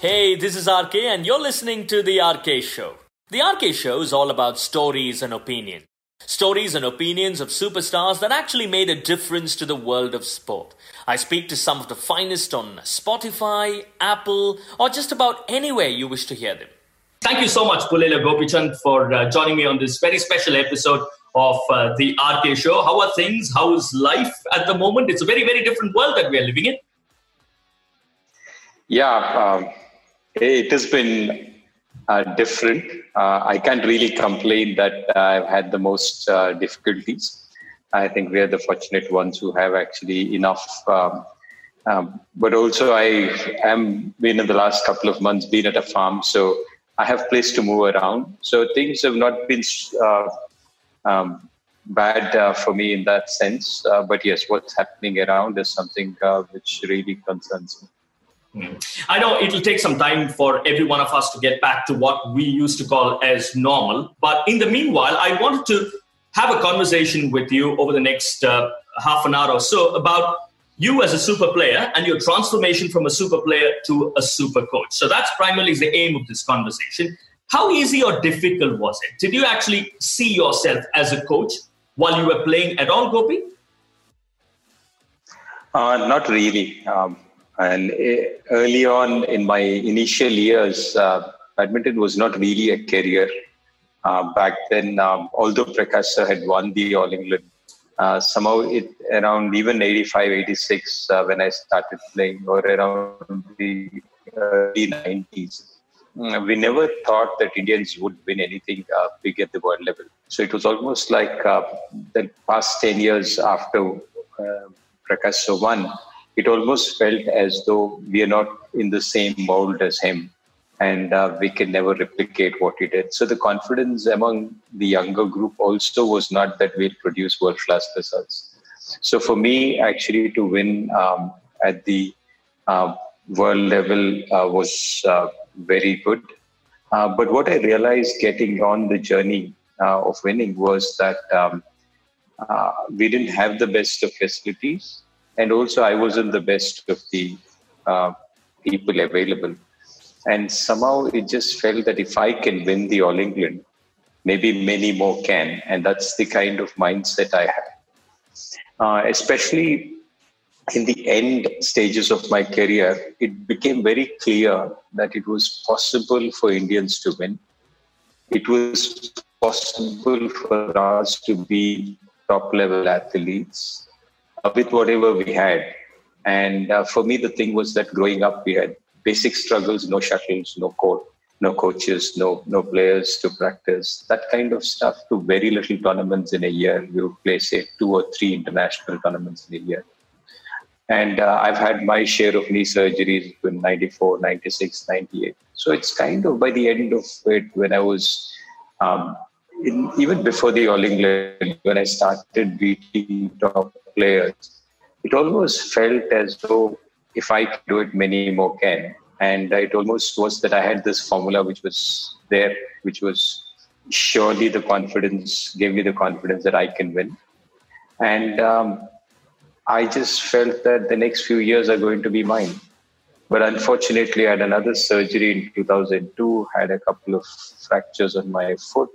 Hey, this is RK, and you're listening to The RK Show. The RK Show is all about stories and opinions. Stories and opinions of superstars that actually made a difference to the world of sport. I speak to some of the finest on Spotify, Apple, or just about anywhere you wish to hear them. Thank you so much, Pullela Gopichand, for uh, joining me on this very special episode of uh, the RK Show. How are things? How is life at the moment? It's a very, very different world that we are living in. Yeah, um, it has been uh, different. Uh, I can't really complain that I've had the most uh, difficulties. I think we are the fortunate ones who have actually enough. Um, um, but also, I am been in the last couple of months been at a farm, so I have place to move around. So things have not been uh, um, bad uh, for me in that sense. Uh, but yes, what's happening around is something which really concerns me. I know it'll take some time for every one of us to get back to what we used to call as normal. But in the meanwhile, I wanted to have a conversation with you over the next uh, half an hour or so about you as a super player and your transformation from a super player to a super coach. So that's primarily the aim of this conversation. How easy or difficult was it? Did you actually see yourself as a coach while you were playing at all, Gopi? Uh, not really. Um, and eh, early on in my initial years, uh, badminton was not really a career. Uh, back then, um, although Prakash had won the All England, uh, somehow it around even 85, 86 uh, when I started playing, or around the early 90s, mm, we never thought that Indians would win anything uh, big at the world level. So it was almost like uh, the past 10 years after Prakash sir won it almost felt as though we are not in the same mold as him and uh, we can never replicate what he did. So the confidence among the younger group also was not that we'll produce world class results. So for me, actually, to win um, at the uh, world level uh, was uh, very good. Uh, but what I realized getting on the journey uh, of winning was that um, we didn't have the best of facilities and also I wasn't the best of the uh, people available. And somehow it just felt that if I can win the All England, maybe many more can. And that's the kind of mindset I had. Uh, especially in the end stages of my career, it became very clear that it was possible for Indians to win. It was possible for us to be top level athletes with whatever we had. And uh, for me, the thing was that growing up, we had basic struggles, no shuttles, no court, no coaches, no no players to practice, that kind of stuff. To very little tournaments in a year, we would play say two or three international tournaments in a year. And uh, I've had my share of knee surgeries in 94, 96, 98. So it's kind of by the end of it, when I was um, in, even before the All England, when I started beating top players, it almost felt as though if I do it, many more can. And it almost was that I had this formula which was there, which was surely the confidence, gave me the confidence that I can win. And um, I just felt that the next few years are going to be mine. But unfortunately, I had another surgery in 2002, had a couple of fractures on my foot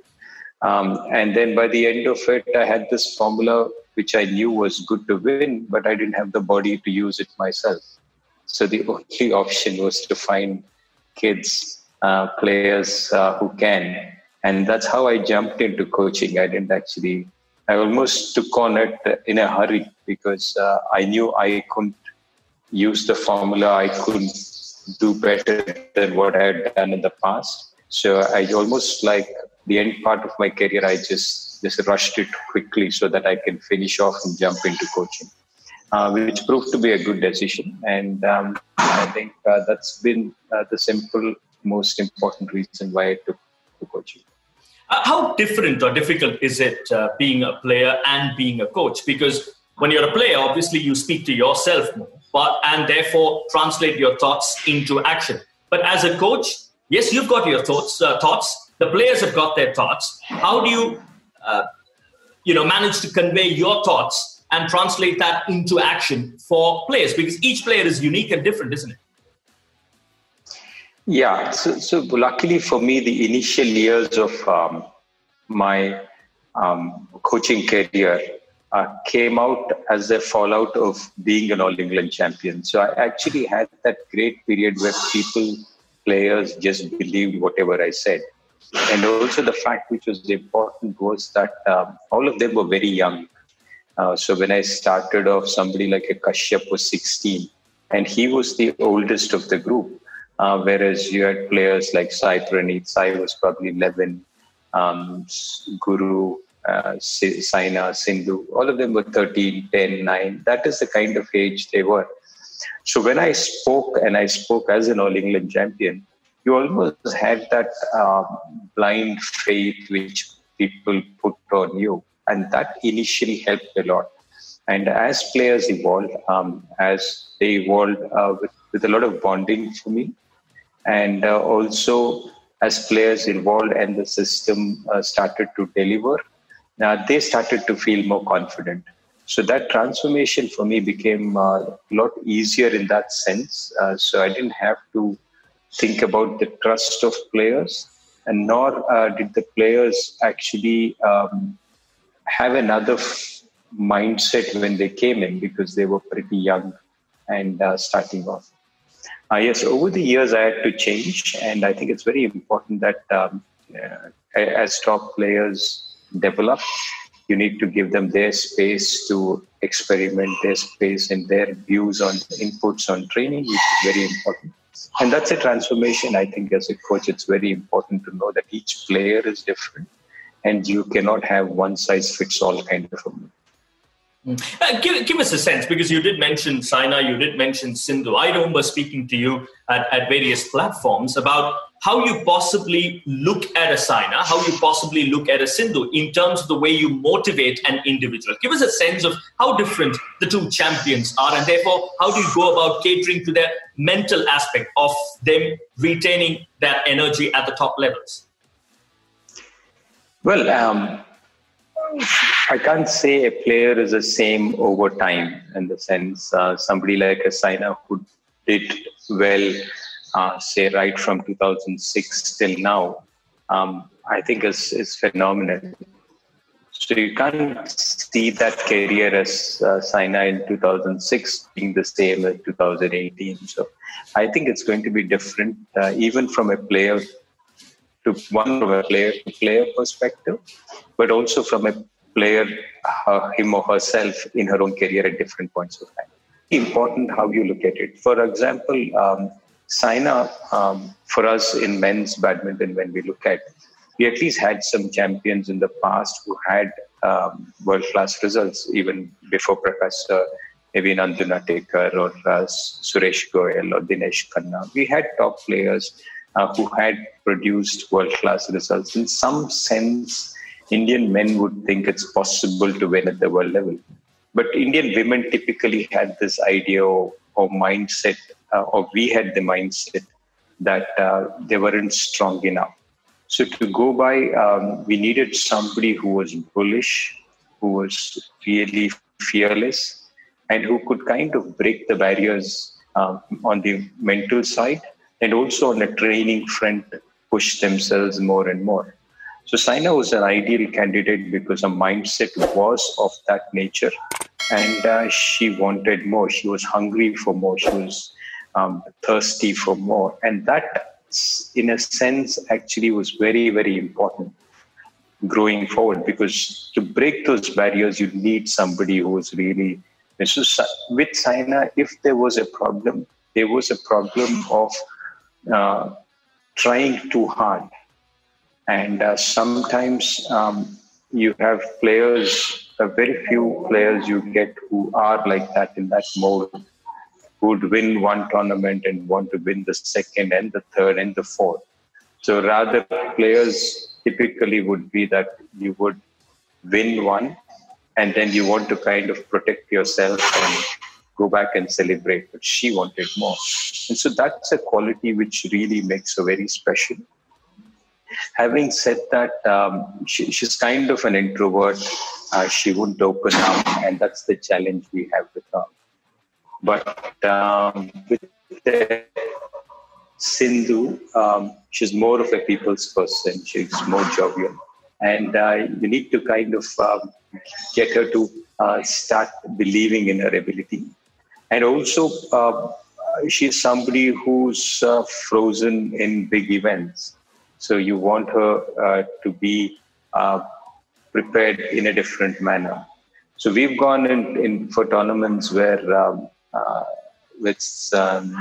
um, and then by the end of it, I had this formula which I knew was good to win, but I didn't have the body to use it myself. So the only option was to find kids, uh, players uh, who can. And that's how I jumped into coaching. I didn't actually, I almost took on it in a hurry because uh, I knew I couldn't use the formula, I couldn't do better than what I had done in the past. So I almost like the end part of my career, I just just rushed it quickly so that I can finish off and jump into coaching, uh, which proved to be a good decision. And um, I think uh, that's been uh, the simple, most important reason why I took to coaching. Uh, how different or difficult is it uh, being a player and being a coach? Because when you're a player, obviously you speak to yourself more, but and therefore translate your thoughts into action. But as a coach, yes, you've got your thoughts, uh, thoughts, the players have got their thoughts. How do you, uh, you know, manage to convey your thoughts and translate that into action for players? Because each player is unique and different, isn't it? Yeah, so, so luckily for me, the initial years of um, my um, coaching career uh, came out as a fallout of being an All England champion. So I actually had that great period where people, players, just believed whatever I said. And also the fact which was important was that um, all of them were very young. Uh, so when I started off, somebody like a Kashyap was 16, and he was the oldest of the group. Uh, whereas you had players like Sai Praneeth, Sai was probably 11, um, Guru, uh, Saina, Sindhu, all of them were 13, 10, 9. That is the kind of age they were. So when I spoke, and I spoke as an All England champion, you almost had that um, blind faith which people put on you. And that initially helped a lot. And as players evolved, um, as they evolved uh, with, with, a lot of bonding for me, and uh, also as players evolved and the system uh, started to deliver, uh, they started to feel more confident. So that transformation for me became uh, a lot easier in that sense. Uh, so I didn't have to think about the trust of players, and nor uh, did the players actually um, have another f- mindset when they came in because they were pretty young and uh, starting off. Uh, yes, over the years I had to change, and I think it's very important that um, as top players develop. You need to give them their space to experiment, their space and their views on inputs on training, which is very important. And that's a transformation. I think as a coach, it's very important to know that each player is different and you cannot have one size fits all kind of a uh, give, give us a sense because you did mention Saina, you did mention Sindhu. I remember speaking to you at, at various platforms about how you possibly look at a Saina, how you possibly look at a Sindhu in terms of the way you motivate an individual. Give us a sense of how different the two champions are, and therefore, how do you go about catering to their mental aspect of them retaining that energy at the top levels? Well, um, I can't say a player is the same over time in the sense uh, somebody like a Saina who did well, uh, say right from 2006 till now, um, I think is, is phenomenal. So you can't see that career as uh, Saina in 2006 being the same as 2018. So I think it's going to be different, uh, even from a player to one from a player to player perspective, but also from a player, uh, him or herself, in her own career at different points of time. Important how you look at it. For example, um, Saina, um, for us in men's badminton, when we look at, we at least had some champions in the past who had um, world class results, even before Prakash, maybe Nandu Natekar or uh, Suresh Goyal or Dinesh Khanna. We had top players uh, who had produced world class results. In some sense, Indian men would think it's possible to win at the world level. But Indian women typically had this idea or, mindset, or we had the mindset that uh, they weren't strong enough. So to go by, um, we needed somebody who was bullish, who was really fearless, and who could kind of break the barriers um, on the mental side and also on the training front push themselves more and more. So Saina was an ideal candidate because her mindset was of that nature and uh, she wanted more. She was hungry for more. She was um, thirsty for more. And that, in a sense, actually was very, very important growing forward because to break those barriers, you need somebody who was really. So with Saina, if there was a problem, there was a problem of uh, trying too hard. And uh, sometimes um, you have players, uh, very few players you get who are like that in that mode, would win one tournament and want to win the second and the third and the fourth. So rather, players typically would be that you would win one and then you want to kind of protect yourself and go back and celebrate, but she wanted more. And so that's a quality which really makes her very special. Having said that, um, she, she's kind of an introvert. Uh, she wouldn't open up, and that's the challenge we have with her. But um, with Sindhu, um, she's more of a people's person. She's more jovial. And uh, you need to kind of um, get her to uh, start believing in her ability. And also, uh, she's somebody who's uh, frozen in big events. So you want her uh, to be uh, prepared in a different manner. So we've gone in, in for tournaments where um, with um,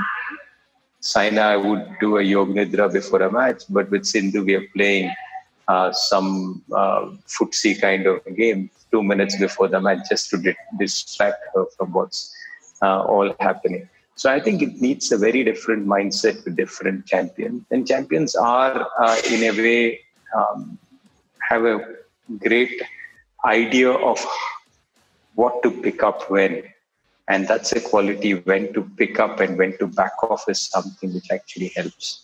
Saina, I would do a Yog Nidra before a match, but with Sindhu, we are playing uh, some uh, footsie kind of game two minutes before the match just to di- distract her from what's uh, all happening. So I think it needs a very different mindset with different champions. And champions are, uh, in a way, um, have a great idea of what to pick up when and that's a quality when to pick up and when to back off is something which actually helps.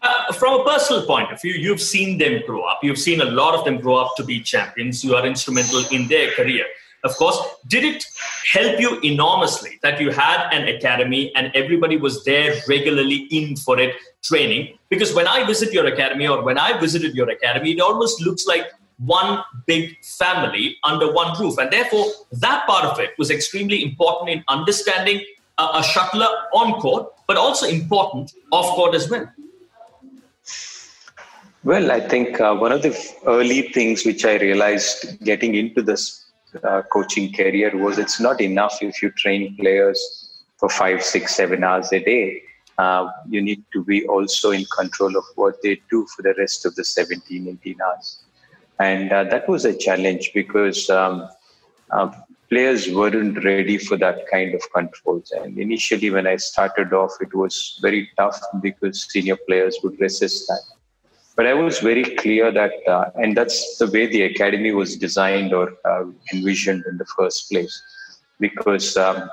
Uh, from a personal point of view you've seen them grow up. You've seen a lot of them grow up to be champions. You are instrumental in their career. Of course did it help you enormously that you had an academy and everybody was there regularly in for it training? Because when i visit your academy or when i visited your academy it almost looks like one big family under one roof. And therefore, that part of it was extremely important in understanding a, a shuttler on court, but also important off court as well. Well, I think uh, one of the early things which I realized getting into this uh, coaching career was it's not enough if you train players for five, six, seven hours a day. Uh, you need to be also in control of what they do for the rest of the 17, 18 hours. And uh, that was a challenge because um, uh, players weren't ready for that kind of controls. And initially, when I started off, it was very tough because senior players would resist that. But I was very clear that, uh, and that's the way the academy was designed or uh, envisioned in the first place, because um,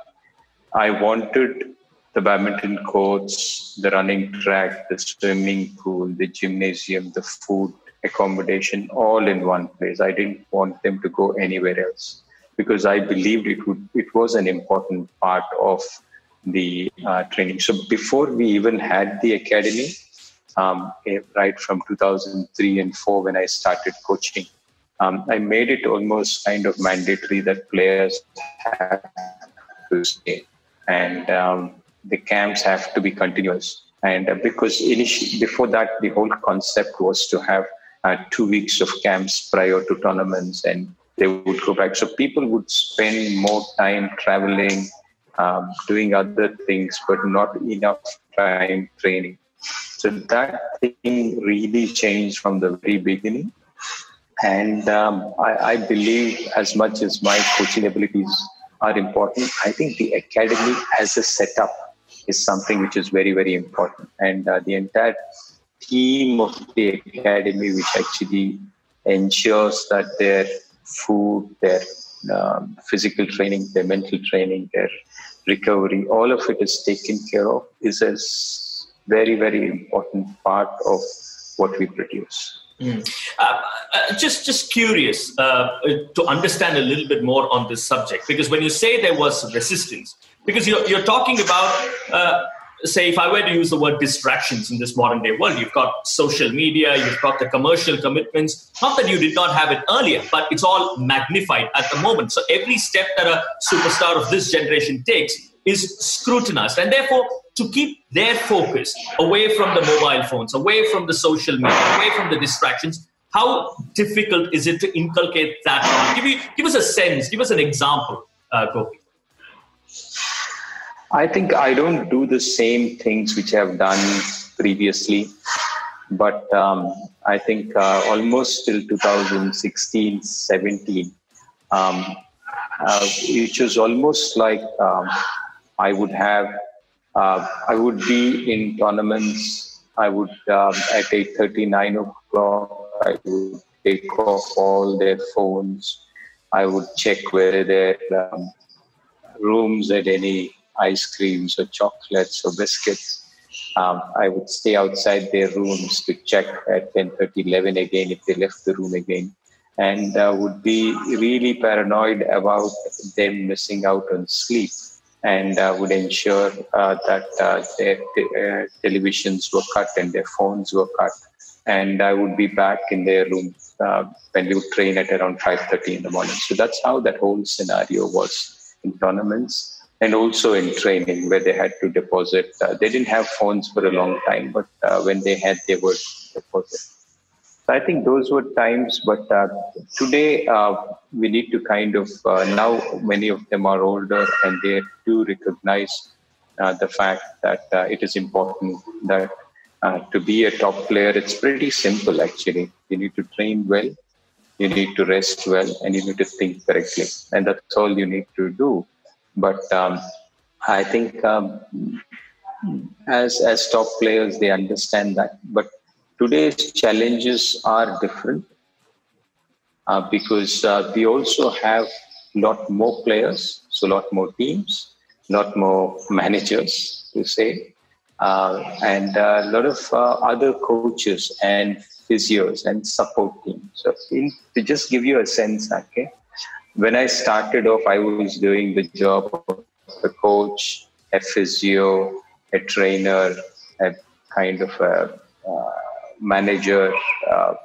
I wanted the badminton courts, the running track, the swimming pool, the gymnasium, the food, accommodation all in one place. I didn't want them to go anywhere else because I believed it would it was an important part of the uh, training. So before we even had the academy, um, eh, right from 2003 and four when I started coaching, um, I made it almost kind of mandatory that players have to stay and um, the camps have to be continuous. And uh, because initially, before that, the whole concept was to have uh, two weeks of camps prior to tournaments and they would go back. So people would spend more time traveling, um, doing other things, but not enough time training. So that thing really changed from the very beginning. And um, I, I, believe, as much as my coaching abilities are important, I think the academy as a setup is something which is very, very important. And uh, the entire team of the academy which actually ensures that their food, their um, physical training, their mental training, their recovery, all of it is taken care of, is a very, very important part of what we produce. Mm. Uh, uh, just, just curious uh, to understand a little bit more on this subject, because when you say there was resistance, because you're, you're talking about uh, say if I were to use the word distractions in this modern day world, you've got social media, you've got the commercial commitments. Not that you did not have it earlier, but it's all magnified at the moment. So every step that a superstar of this generation takes is scrutinized. And therefore, to keep their focus away from the mobile phones, away from the social media, away from the distractions, how difficult is it to inculcate that? Give, you, give us a sense, give us an example, uh, Gopi. I think I don't do the same things which I've done previously, but um, I think uh, almost till 2016, 17, um, uh, which was almost like um, I would have, uh, I would be in tournaments. I would um, at 8:30, 9 o'clock, I would take off all their phones. I would check whether their um, rooms at any ice creams or chocolates or biscuits. Um, I would stay outside their rooms to check at 10:30, 11 again if they left the room again, and uh, would be really paranoid about them missing out on sleep. and uh, would ensure uh, that uh, their t- televisions were cut and their phones were cut. And I would be back in their room when we would train at around 5.30 in the morning. So that's how that whole scenario was in tournaments and also in training where they had to deposit. Uh, they didn't have phones for a long time, but uh, when they had, they would deposit. So I think those were times, but uh, today uh, we need to kind of uh, now many of them are older and they do recognize uh, the fact that it is important that to be a top player, it's pretty simple actually. You need to train well, you need to rest well, and you need to think correctly, and that's all you need to do. But um, I think um, as as top players, they understand that, but today's challenges are different uh, because uh, we also have a lot more players, so a lot more teams, a lot more managers to say, uh, and a lot of uh, other coaches and physios and support teams. So, in, to just give you a sense, okay, when I started off, I was doing the job of a coach, a physio, a trainer, a kind of a uh, manager, uh,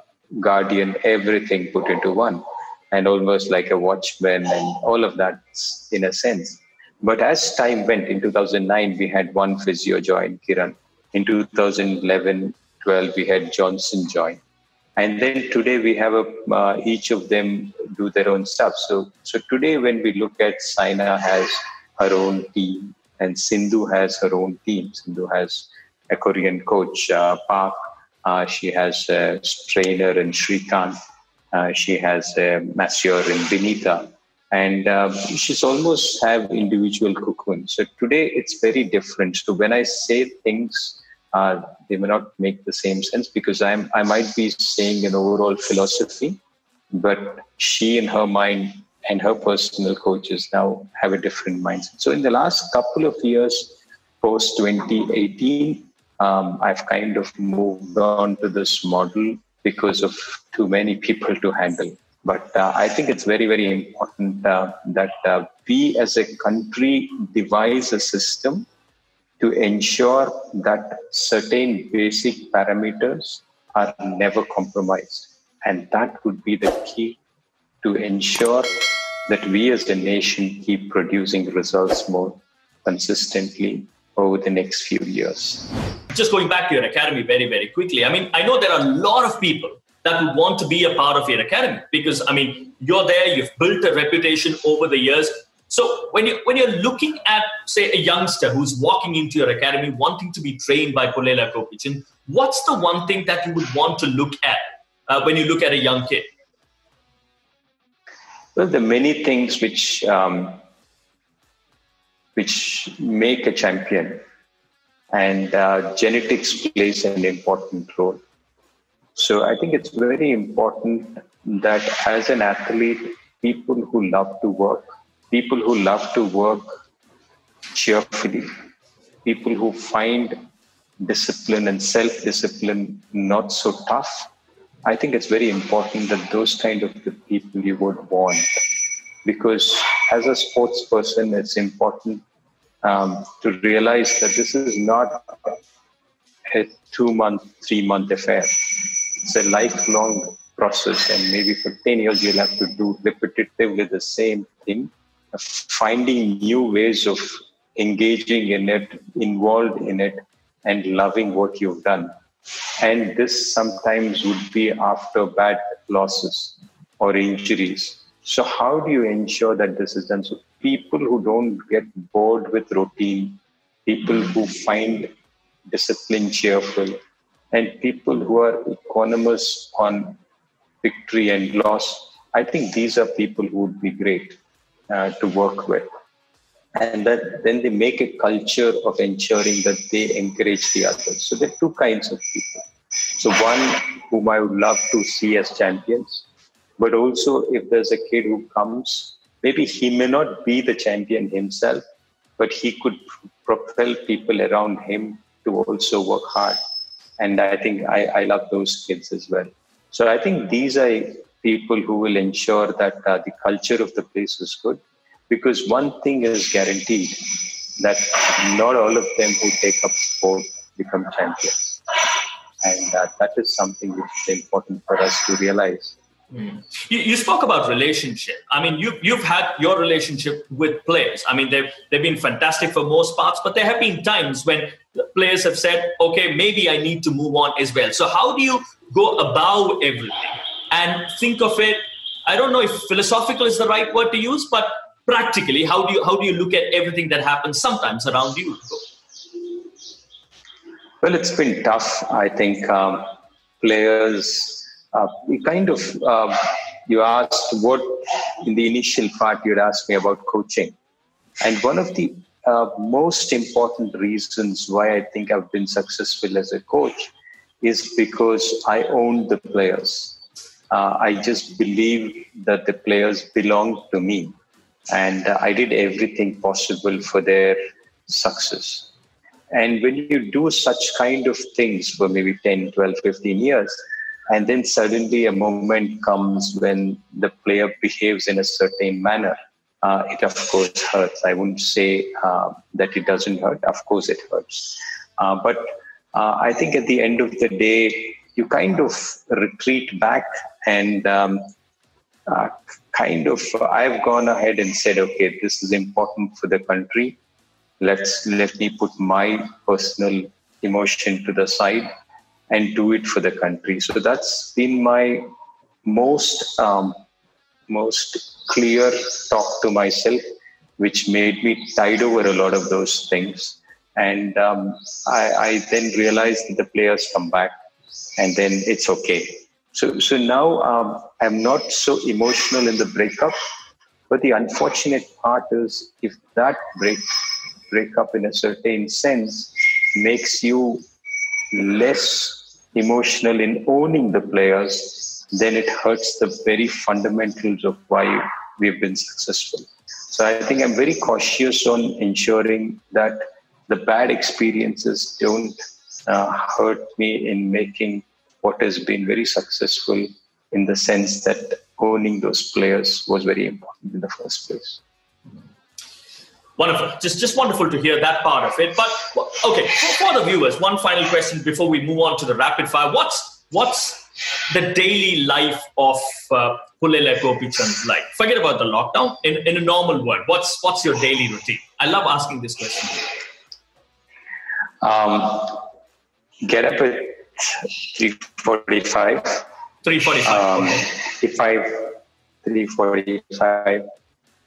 guardian, everything put into one, and almost like a watchman and all of that in a sense. But as time went, in 2009, we had one physio join, Kiran. In 2011, 12, we had Johnson join. And then today we have a, uh, each of them do their own stuff. So, so today when we look at Saina has her own team and Sindhu has her own team. Sindhu has a Korean coach, uh, Park uh, she has a trainer in Srikant. Uh, she has a masseur in Vinita. And uh, she's almost have individual cocoon. So today it's very different. So when I say things, uh, they may not make the same sense because I'm, I might be saying an overall philosophy, but she in her mind and her personal coaches now have a different mindset. So in the last couple of years, post 2018, um, I've kind of moved on to this model because of too many people to handle. But uh, I think it's very, very important uh, that uh, we as a country devise a system to ensure that certain basic parameters are never compromised. And that would be the key to ensure that we as a nation keep producing results more consistently over the next few years. Just going back to your academy very, very quickly. I mean, I know there are a lot of people that would want to be a part of your academy because, I mean, you're there, you've built a reputation over the years. So when you when you're looking at say a youngster who's walking into your academy wanting to be trained by Pullela Gopichand, what's the one thing that you would want to look at uh, when you look at a young kid? Well, are many things which um, which make a champion. And uh, genetics plays an important role. So I think it's very important that as an athlete, people who love to work, people who love to work cheerfully, people who find discipline and self discipline not so tough, I think it's very important that those kind of people you would want because as a sports person, it's important um, to realize that this is not a two month, three month affair. It's a lifelong process, and maybe for 10 years, you'll have to do repetitively the same thing, finding new ways of engaging in it, involved in it, and loving what you've done. And this sometimes would be after bad losses or injuries so how do you ensure that this is done? So people who don't get bored with routine, people who find discipline cheerful, and people who are economists on victory and loss, I think these are people who would be great uh, to work with. And that then they make a culture of ensuring that they encourage the others. So there are two kinds of people. So one whom I would love to see as champions, but also if there's a kid who comes, maybe he may not be the champion himself, but he could propel people around him to also work hard. And I think I, I love those kids as well. So I think these are people who will ensure that uh, the culture of the place is good. because one thing is guaranteed that not all of them who take up sport become champions. And uh, that is something which is important for us to realize. Mm. You, you, spoke about relationship. I mean, you, you've had your relationship with players. I mean, they've, they've been fantastic for most parts, but there have been times when players have said, okay, maybe I need to move on as well. So, how do you go above everything and think of it? I don't know if philosophical is the right word to use, but practically, how do you how do you look at everything that happens sometimes around you? Well, it's been tough. I think um, players, uh, kind of, uh, you asked what in the initial part you'd asked me about coaching, and one of the uh, most important reasons why I think I've been successful as a coach is because I own the players. Uh, I just believe that the players belong to me and uh, I did everything possible for their success. And when you do such kind of things for maybe 10, 12, 15 years, and then suddenly a moment comes when the player behaves in a certain manner, uh, it of course hurts. I wouldn't say uh, that it doesn't hurt. Of course, it hurts. Uh, but uh, I think at the end of the day, you kind of retreat back and um, uh, kind of I've gone ahead and said, okay, this is important for the country. Let's let me put my personal emotion to the side and do it for the country. So that's been my most um, most clear talk to myself, which made me tide over a lot of those things. And um, I, I then realized that the players come back, and then it's okay so, so now um, I'm not so emotional in the breakup, but the unfortunate part is if that break breakup in a certain sense makes you less emotional in owning the players, then it hurts the very fundamentals of why we've been successful. So I think I'm very cautious on ensuring that the bad experiences don't hurt me in making what has been very successful in the sense that owning those players was very important in the first place. Wonderful. Just, just wonderful to hear that part of it. But okay, for the viewers, one final question before we move on to the rapid fire. What's what's the daily life of uh, Pullela Gopichand's life? Forget about the lockdown. In, in a normal world, what's what's your daily routine? I love asking this question. Um, get up at 345. 345. Um, 345.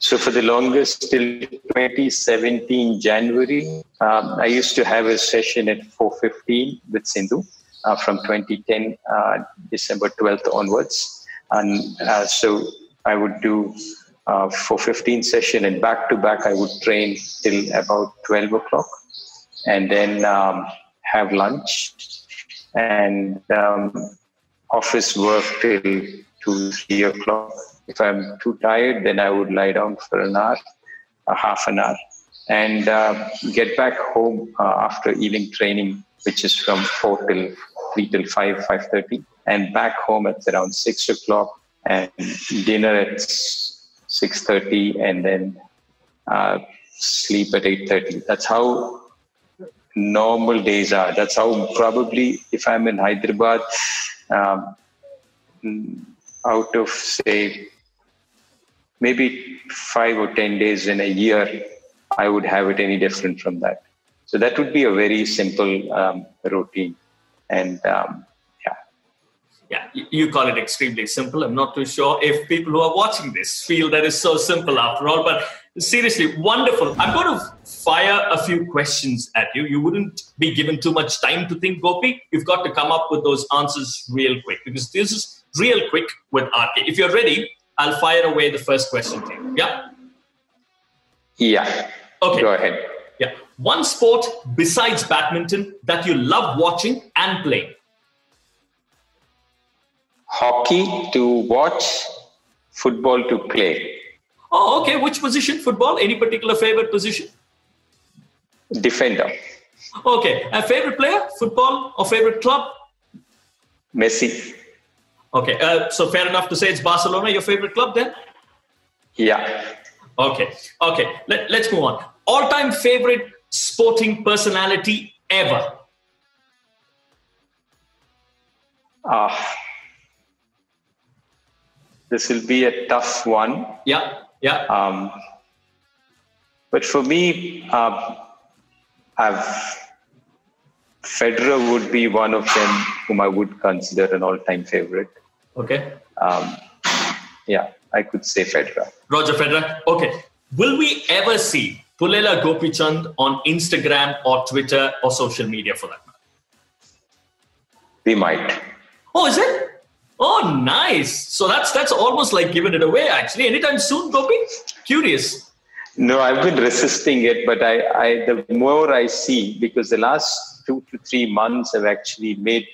So for the longest till 2017 January, um, I used to have a session at 4:15 with Sindhu uh, from 2010 uh, December 12th onwards, and uh, so I would do uh, 4:15 session and back to back I would train till about 12 o'clock, and then um, have lunch and um, office work till two, three o'clock. If I'm too tired, then I would lie down for an hour, a half an hour, and uh, get back home uh, after evening training, which is from four till three till five, five thirty, and back home at around six o'clock, and dinner at six thirty, and then uh, sleep at eight thirty. That's how normal days are. That's how probably if I'm in Hyderabad, um, out of say maybe five or ten days in a year, I would have it any different from that. So that would be a very simple um, routine, and um, yeah, you call it extremely simple. I'm not too sure if people who are watching this feel that is so simple after all, but seriously, wonderful. I'm going to fire a few questions at you. You wouldn't be given too much time to think, Gopi. You've got to come up with those answers real quick because this is real quick with RK. If you're ready, I'll fire away the first question to you. Yeah? Yeah. Okay. Go ahead. Yeah. One sport besides badminton that you love watching and playing hockey to watch, football to play. Oh, okay. Which position? Football? Any particular favorite position? Defender. Okay. A favorite player? Football or favorite club? Messi. Okay. Uh, so fair enough to say it's Barcelona your favorite club then? Yeah. Okay, okay. Let, let's move on. All time favorite sporting personality ever? Ah, uh, this will be a tough one. Yeah, yeah. Um, but for me, uh, I've Federer would be one of them whom I would consider an all-time favorite. Okay. Um, yeah, I could say Federer. Roger Federer. Okay. Will we ever see Pullela Gopichand on Instagram or Twitter or social media for that matter? We might. Oh, is it? Oh, nice. So that's that's almost like giving it away. Actually, anytime soon, Gopi. Curious. No, I've been resisting it, but I, I the more I see, because the last two to three months have actually made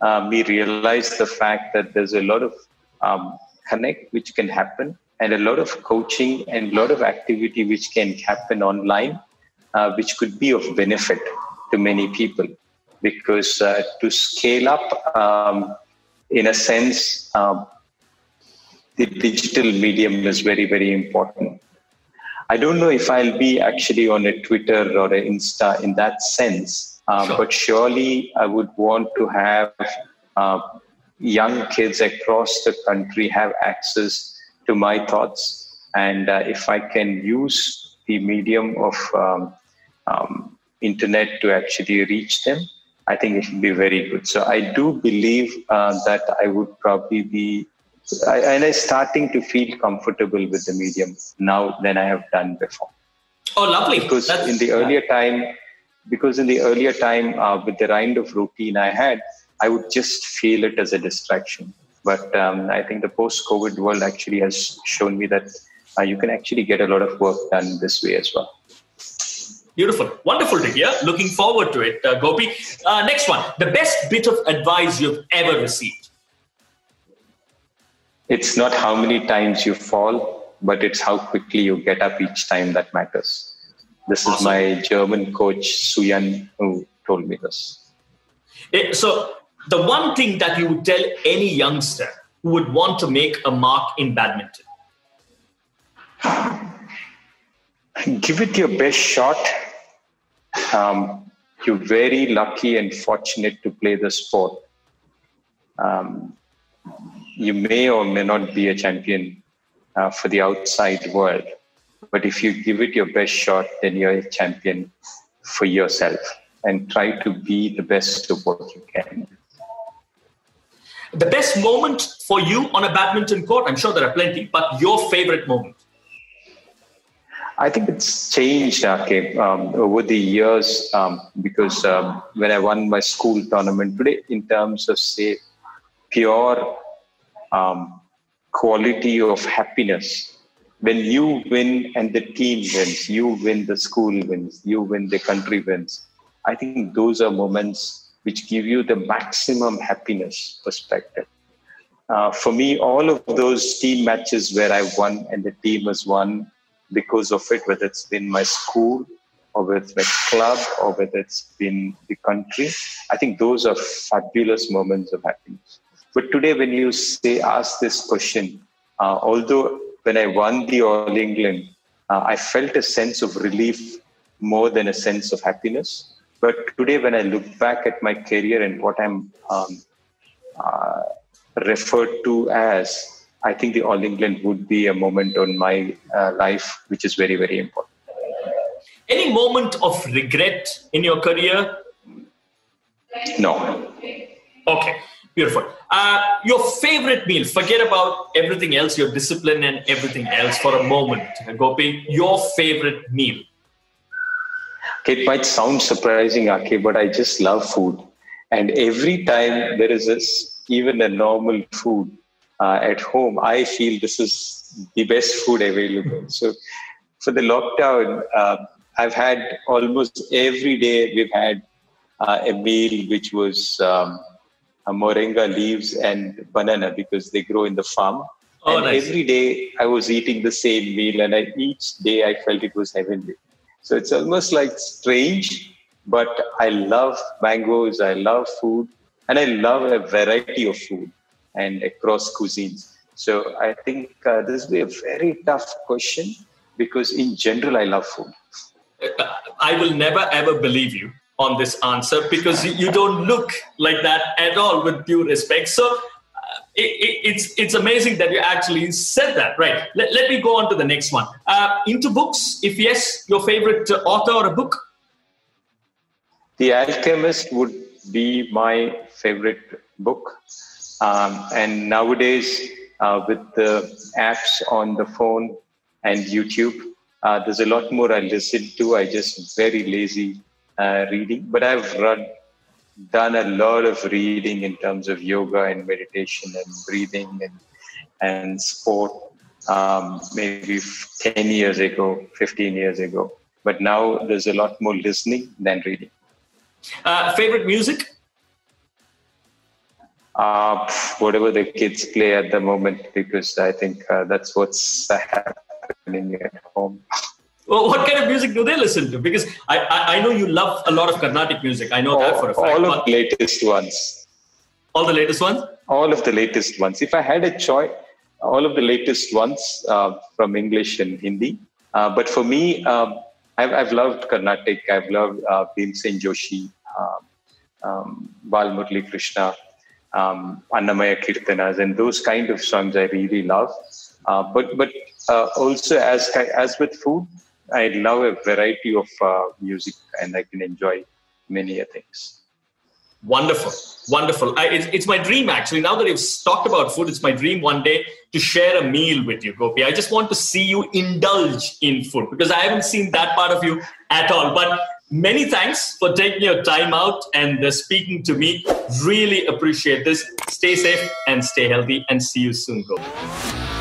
uh, me realize the fact that there's a lot of um, connect which can happen and a lot of coaching and a lot of activity which can happen online, uh, which could be of benefit to many people. Because uh, to scale up, um, in a sense, um, the digital medium is very, very important. I don't know if I'll be actually on a Twitter or an Insta in that sense, uh, sure. But surely I would want to have uh, young kids across the country have access to my thoughts. And uh, if I can use the medium of um, um, internet to actually reach them, I think it should be very good. So I do believe uh, that I would probably be, I, and I'm starting to feel comfortable with the medium now than I have done before. Oh, lovely! Because That's, in the earlier time, because in the earlier time uh, with the kind of routine I had, I would just feel it as a distraction. But um, I think the post-COVID world actually has shown me that uh, you can actually get a lot of work done this way as well. Beautiful, wonderful to hear. Looking forward to it, uh, Gopi. Uh, next one, the best bit of advice you've ever received. It's not how many times you fall, but it's how quickly you get up each time that matters. This awesome. is my German coach, Suyan, who told me this. Eh, so, the one thing that you would tell any youngster who would want to make a mark in badminton? Give it your best shot. Um, you're very lucky and fortunate to play the sport. Um, you may or may not be a champion uh, for the outside world, but if you give it your best shot, then you're a champion for yourself and try to be the best of what you can. The best moment for you on a badminton court, I'm sure there are plenty, but your favorite moment? I think it's changed, okay, um, over the years um, because um, when I won my school tournament today, in terms of, say, pure um, quality of happiness, when you win and the team wins, you win, the school wins, you win, the country wins. I think those are moments which give you the maximum happiness perspective. Uh, for me, all of those team matches where I won and the team has won because of it, whether it's been my school or whether it's my club or whether it's been the country, I think those are fabulous moments of happiness. But today, when you say, ask this question, uh, although when I won the All England, uh, I felt a sense of relief more than a sense of happiness. But today, when I look back at my career and what I'm um, uh, referred to as, I think the All England would be a moment on my uh, life which is very, very important. Any moment of regret in your career? No. Okay. Beautiful. Uh, your favorite meal, forget about everything else, your discipline and everything else for a moment. Gopi, your favorite meal. Okay, it might sound surprising, RK, but I just love food. And every time there is this, even a normal food uh, at home, I feel this is the best food available. So for the lockdown, uh, I've had almost every day we've had uh, a meal which was um, moringa leaves and banana because they grow in the farm. Oh, and nice. every day I was eating the same meal, and I, each day I felt it was heavenly. So it's almost like strange, but I love mangoes, I love food, and I love a variety of food and across cuisines. So I think uh, this will be a very tough question because in general, I love food. I will never ever believe you on this answer because you don't look like that at all with due respect. So uh, it, it, it's, it's amazing that you actually said that. Right. Let, let me go on to the next one. Uh, into books, if yes, your favorite author or a book? The Alchemist would be my favorite book. Um, and nowadays, uh, with the apps on the phone and YouTube, uh, there's a lot more I listen to. I just very lazy uh, reading, but I've run, done a lot of reading in terms of yoga and meditation and breathing and and sport. Um, maybe 10 years ago, 15 years ago. But now there's a lot more listening than reading. Uh, favorite music? Uh, whatever the kids play at the moment, because I think uh, that's what's happening at home. Well, what kind of music do they listen to? Because I, I, I know you love a lot of Carnatic music. I know all, that for a fact. All of the latest ones. All the latest ones? All of the latest ones. If I had a choice, all of the latest ones uh, from English and Hindi. Uh, but for me, um, I've, I've loved Carnatic. I've loved uh, Bhimsen Joshi, um, um, Bal Murli Krishna um, Annamaya Kirtanas, and those kind of songs I really love. Uh, but but uh, also as as with food, I love a variety of uh, music, and I can enjoy many things. Wonderful, wonderful. I, it's, it's my dream actually. Now that you've talked about food, it's my dream one day to share a meal with you, Gopi. I just want to see you indulge in food because I haven't seen that part of you at all. But many thanks for taking your time out and uh, speaking to me. Really appreciate this. Stay safe and stay healthy, and see you soon, Gopi.